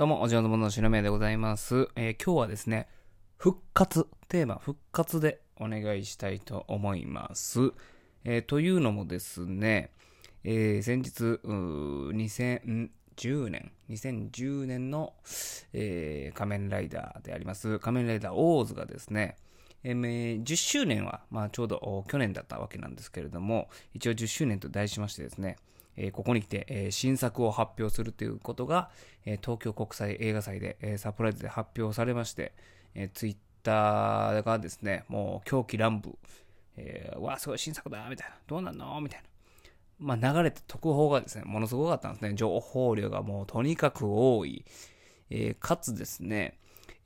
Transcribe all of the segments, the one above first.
どうも、おじおのものしのめでございます。えー今日はですね、復活、テーマ復活でお願いしたいと思います。えーというのもですね、えー先日、2010年、2010年の、えー仮面ライダーであります、仮面ライダーオーズがですね、えー10周年は、まあ、ちょうど去年だったわけなんですけれども、一応10周年と題しましてですね、えここに来て、え新作を発表するということが、え東京国際映画祭で、えサプライズで発表されまして、えーツイッターがですね、もう狂気乱舞、えーわあ、すごい新作だみたいな、どうなんの？みたいな。まあ、流れて特報がですね、ものすごかったんですね。情報量がもうとにかく多い。えーかつですね、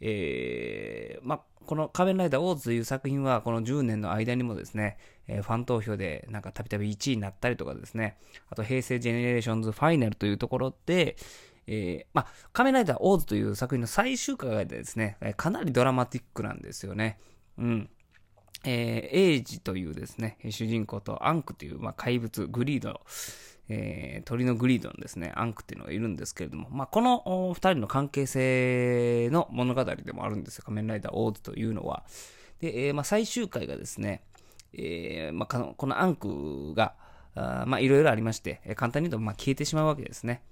えーまあ、この仮面ライダーオーズという作品はこの10年の間にもですね、えーファン投票でなんかたびたび1位になったりとかですね、あと平成ジェネレーションズファイナルというところで、えーまあ、仮面ライダーオーズという作品の最終回がですね、かなりドラマティックなんですよね。うん。えーエイジというですね、主人公とアンクという、まあ、怪物、グリード、えー鳥のグリードのですね、アンクっていうのがいるんですけれども、まあ、このお二人の関係性の物語でもあるんですよ、仮面ライダーオーズというのは。で、えーまあ、最終回がですね、えーまあ、このアンクが、まあ、いろいろありまして、簡単に言うと、まあ、消えてしまうわけですね。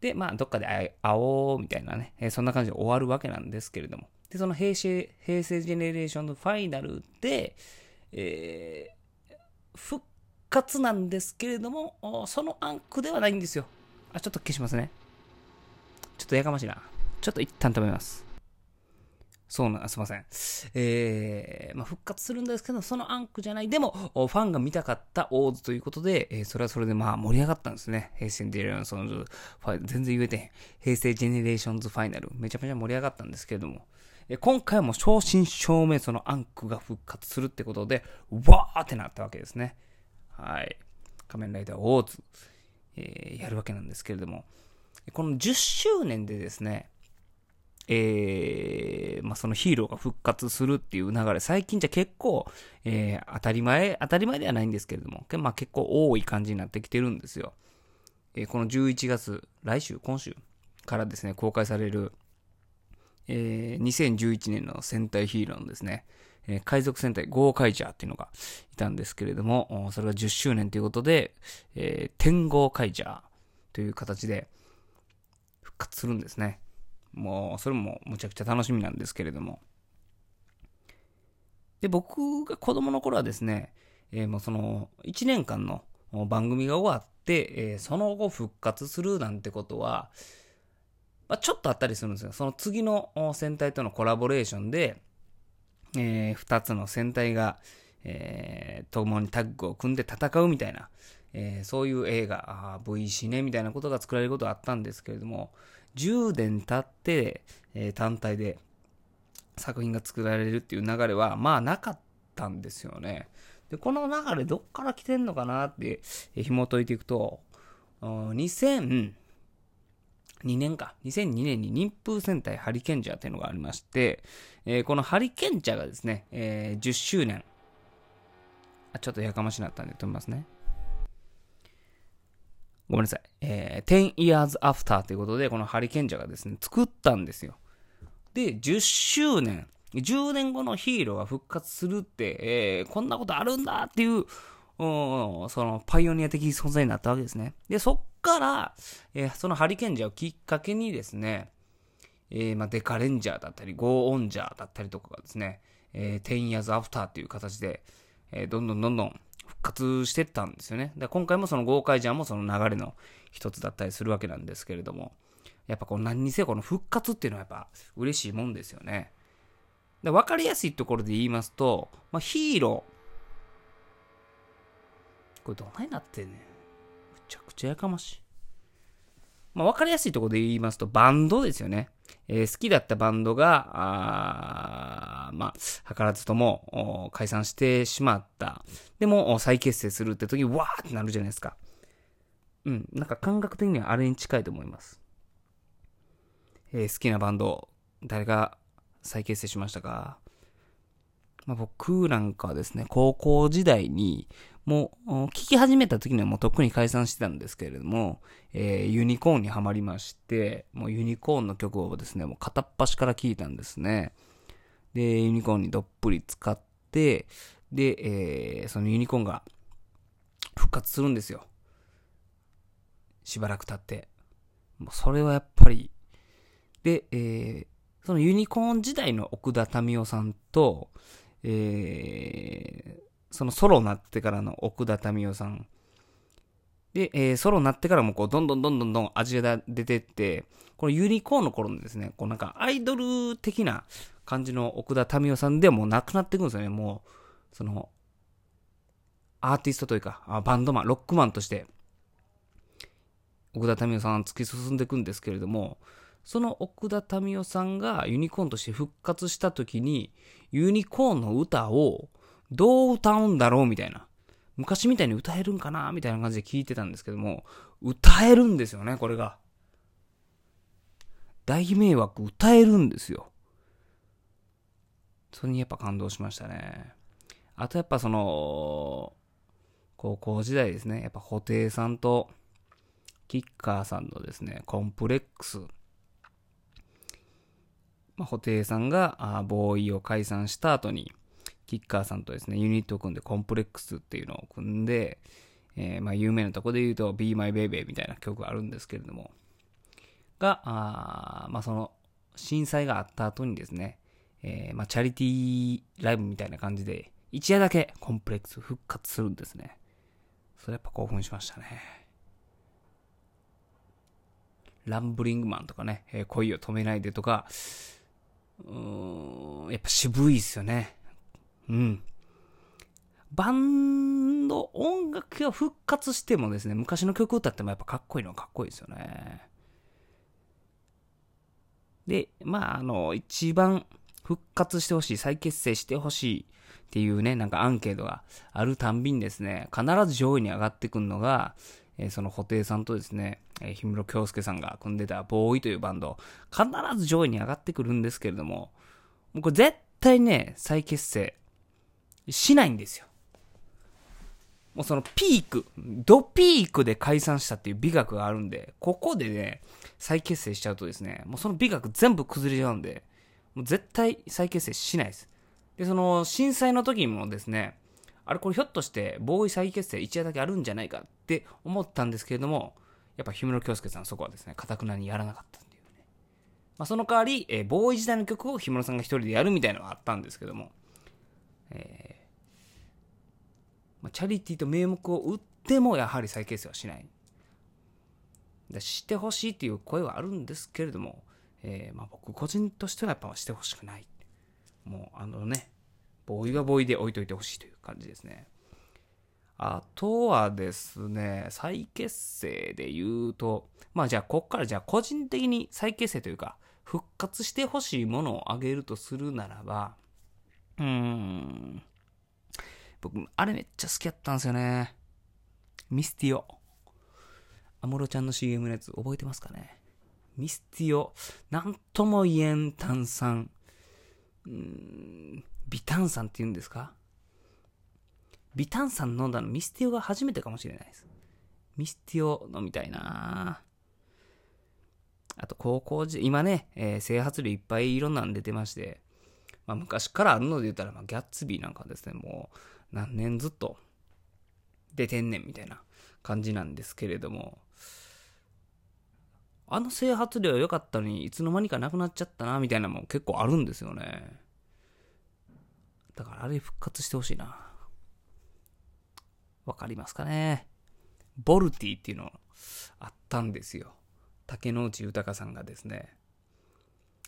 で、まあ、どっかで会おうみたいなね、えーそんな感じで終わるわけなんですけれども。で、その平成、平成ジェネレーションのファイナルで、えー復活なんですけれども、そのアンクではないんですよ。あ、ちょっと消しますね。ちょっとやかましいな。ちょっと一旦止めます。そうな、すいません。えー、まあ、復活するんですけど、そのアンクじゃない。でも、ファンが見たかったオーズということで、えーそれはそれでまあ盛り上がったんですね。平成ジェネレーションズファイル全然言えてへん。平成ジェネレーションズファイナル。めちゃめちゃ盛り上がったんですけれども、えー今回も正真正銘そのアンクが復活するってことで、わーってなったわけですね。はい。仮面ライダーオーズ、えーやるわけなんですけれども、この10周年でですね、えーまあ、そのヒーローが復活するっていう流れ、最近じゃ結構、えー当たり前、当たり前ではないんですけれども、まあ、結構多い感じになってきてるんですよ。えーこの11月、来週、今週からですね、公開される、えー2011年の戦隊ヒーローのですね、え海賊戦隊ゴーカイジャーっていうのがいたんですけれども、それが10周年ということで、えー天ゴーカイジャーという形で復活するんですね。もう、それもむちゃくちゃ楽しみなんですけれども。で、僕が子供の頃はですね、えーもうその、1年間の番組が終わって、えーその後復活するなんてことは、まあ、ちょっとあったりするんですよ。その次の戦隊とのコラボレーションで、え2つの戦隊が、えー共にタッグを組んで戦うみたいな、えーそういう映画、あー V シネみたいなことが作られることはあったんですけれども、10年経って、えー単体で作品が作られるっていう流れは、まあなかったんですよね。で、この流れどっから来てんのかなって、えー紐解いていくと、う2年か。2002年に忍風戦隊ハリケンジャーっていうのがありまして、えーこのハリケンジャーがですね、えー10周年。あ、ちょっとやかましになったんで止めますね。ごめんなさい。えー、10 years after ということで、このハリケンジャーがですね、作ったんですよ。で、10周年。10年後のヒーローが復活するって、えーこんなことあるんだっていう、うんそのパイオニア的存在になったわけですね。で、そっから、えーそのハリケンジャーをきっかけにですね、えーまあ、デカレンジャーだったり、ゴーオンジャーだったりとかがですね、えー、10 years after っていう形で、えーどんどんどんどん復活してったんですよね。で今回もその豪快ジャーもその流れの一つだったりするわけなんですけれども、やっぱこう何にせよこの復活っていうのはやっぱ嬉しいもんですよね。で分かりやすいところで言いますと、まあ、ヒーロー。これどないなってんねん。むちゃくちゃやかましい。まあ、分かりやすいところで言いますと、バンドですよね。えー好きだったバンドが、あまあ、図らずとも解散してしまった。でも、再結成するって時に、わーってなるじゃないですか。うん、なんか感覚的にはあれに近いと思います。えー好きなバンド、誰が再結成しましたか？まあ、僕なんかはですね、高校時代に、もう、聞き始めた時にはもうとっくに解散してたんですけれども、えー、ユニコーンにはまりまして、もうユニコーンの曲をですね、もう片っ端から聴いたんですね。で、ユニコーンにどっぷり使って、で、えー、そのユニコーンが復活するんですよ。しばらく経って。もうそれはやっぱり、で、えー、そのユニコーン時代の奥田民生さんと、えー、そのソロになってからの奥田民生さん。で、えー、ソロになってからもこう、どんどんどんどんどん味が出てって、このユニコーンの頃のですね、こうなんかアイドル的な感じの奥田民生さんでもなくなっていくんですよね。もう、その、アーティストというか、バンドマン、ロックマンとして、奥田民生さん突き進んでいくんですけれども、その奥田民生さんがユニコーンとして復活した時に、ユニコーンの歌をどう歌うんだろうみたいな。昔みたいに歌えるんかなみたいな感じで聞いてたんですけども、歌えるんですよね、これが。大迷惑歌えるんですよ。それにやっぱ感動しましたね。あとやっぱその、高校時代ですね。やっぱ布袋さんとキッカーさんのですね、コンプレックス。まあ、布袋さんがボーイを解散した後に、キッカーさんとですね、ユニットを組んでコンプレックスっていうのを組んで、えー、まあ有名なとこで言うと Be My Baby みたいな曲があるんですけれども、が、あまあその震災があった後にですね、えー、まあチャリティーライブみたいな感じで、一夜だけコンプレックス復活するんですね。それやっぱ興奮しましたね。ランブリングマンとかね、えー、恋を止めないでとか、うーん、やっぱ渋いっすよね。うん。バンド、音楽が復活してもですね、昔の曲歌ってもやっぱかっこいいのはかっこいいですよね。で、まあ、あの、一番復活してほしい、再結成してほしいっていうね、なんかアンケートがあるたんびにですね、必ず上位に上がってくるのが、えー、その布袋さんとですね、えー、氷室京介さんが組んでたボーイというバンド、必ず上位に上がってくるんですけれども、もうこれ絶対ね、再結成しないんですよ。もうそのピーク、ドピークで解散したっていう美学があるんで、ここでね、再結成しちゃうとですね、もうその美学全部崩れちゃうんで、もう絶対再結成しないです。で、その震災の時にもですね、あれこれひょっとしてボーイ再結成一夜だけあるんじゃないかって思ったんですけれども、やっぱ氷室京介さんそこはですね、かたくなにやらなかったっていうね。まあ、その代わり、えー、ボーイ時代の曲を氷室さんが一人でやるみたいなのがあったんですけども、えまあ、チャリティーと名目を売ってもやはり再結成はしない。でしてほしいっていう声はあるんですけれども、えー、まあ僕個人としてはやっぱしてほしくない。もうあのね、ボーイはボーイで置いといてほしいという感じですね。あとはですね、再結成で言うと、まあじゃあこっからじゃあ個人的に再結成というか、復活してほしいものをあげるとするならば、うーん、僕、あれめっちゃ好きやったんですよね。ミスティオ。アムロちゃんの CM のやつ覚えてますかね？ミスティオ。なんとも言えん炭酸。うーん、微炭酸って言うんですか？微炭酸飲んだのミスティオが初めてかもしれないです。ミスティオ飲みたいなあと高校時、今ね、えー、整髪料いっぱいいろんなん出てまして、まあ昔からあるので言ったら、まあギャッツビーなんかですね、もう、何年ずっと出てんねんみたいな感じなんですけれども、あの整髪量良かったのにいつの間にかなくなっちゃったなみたいなのも結構あるんですよね。だからあれ復活してほしいな。わかりますかねボルティっていうのあったんですよ。竹野内豊さんがですね、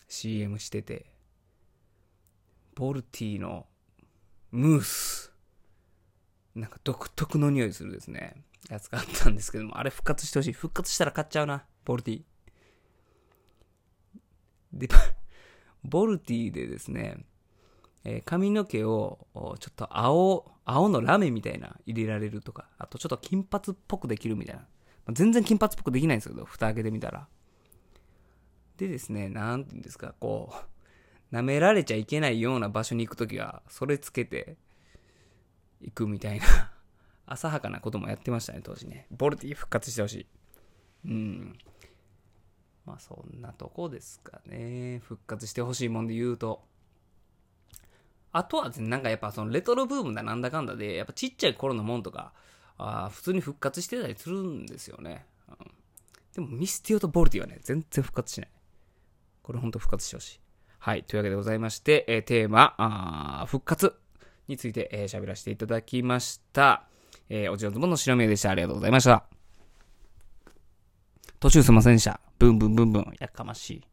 CM してて、ボルティのムースなんか独特の匂いするですね、やつがあったんですけども、あれ復活してほしい。復活したら買っちゃうな、ボルティ。で、ボルティでですね、えー、髪の毛をちょっと青、青のラメみたいな入れられるとか、あとちょっと金髪っぽくできるみたいな。まあ、全然金髪っぽくできないんですけど、蓋開けてみたら。でですね、なんて言うんですか、こう、舐められちゃいけないような場所に行くときは、それつけて、行くみたいな 浅はかなこともやってましたね、当時ね。ボルティ復活してほしい。うん。まあそんなとこですかね。復活してほしいもんで言うと。あとはね、なんかやっぱそのレトロブームだなんだかんだで、やっぱちっちゃい頃のもんとか、あー普通に復活してたりするんですよね。うんでもミスティオとボルティはね、全然復活しない。これほんと復活してほしい。はい。というわけでございまして、えーテーマ、あー復活についてえー喋、らせていただきました。えーおじのズボンの白目でした。ありがとうございました。途中すいませんでした。ブンブンブンブン。やかましい。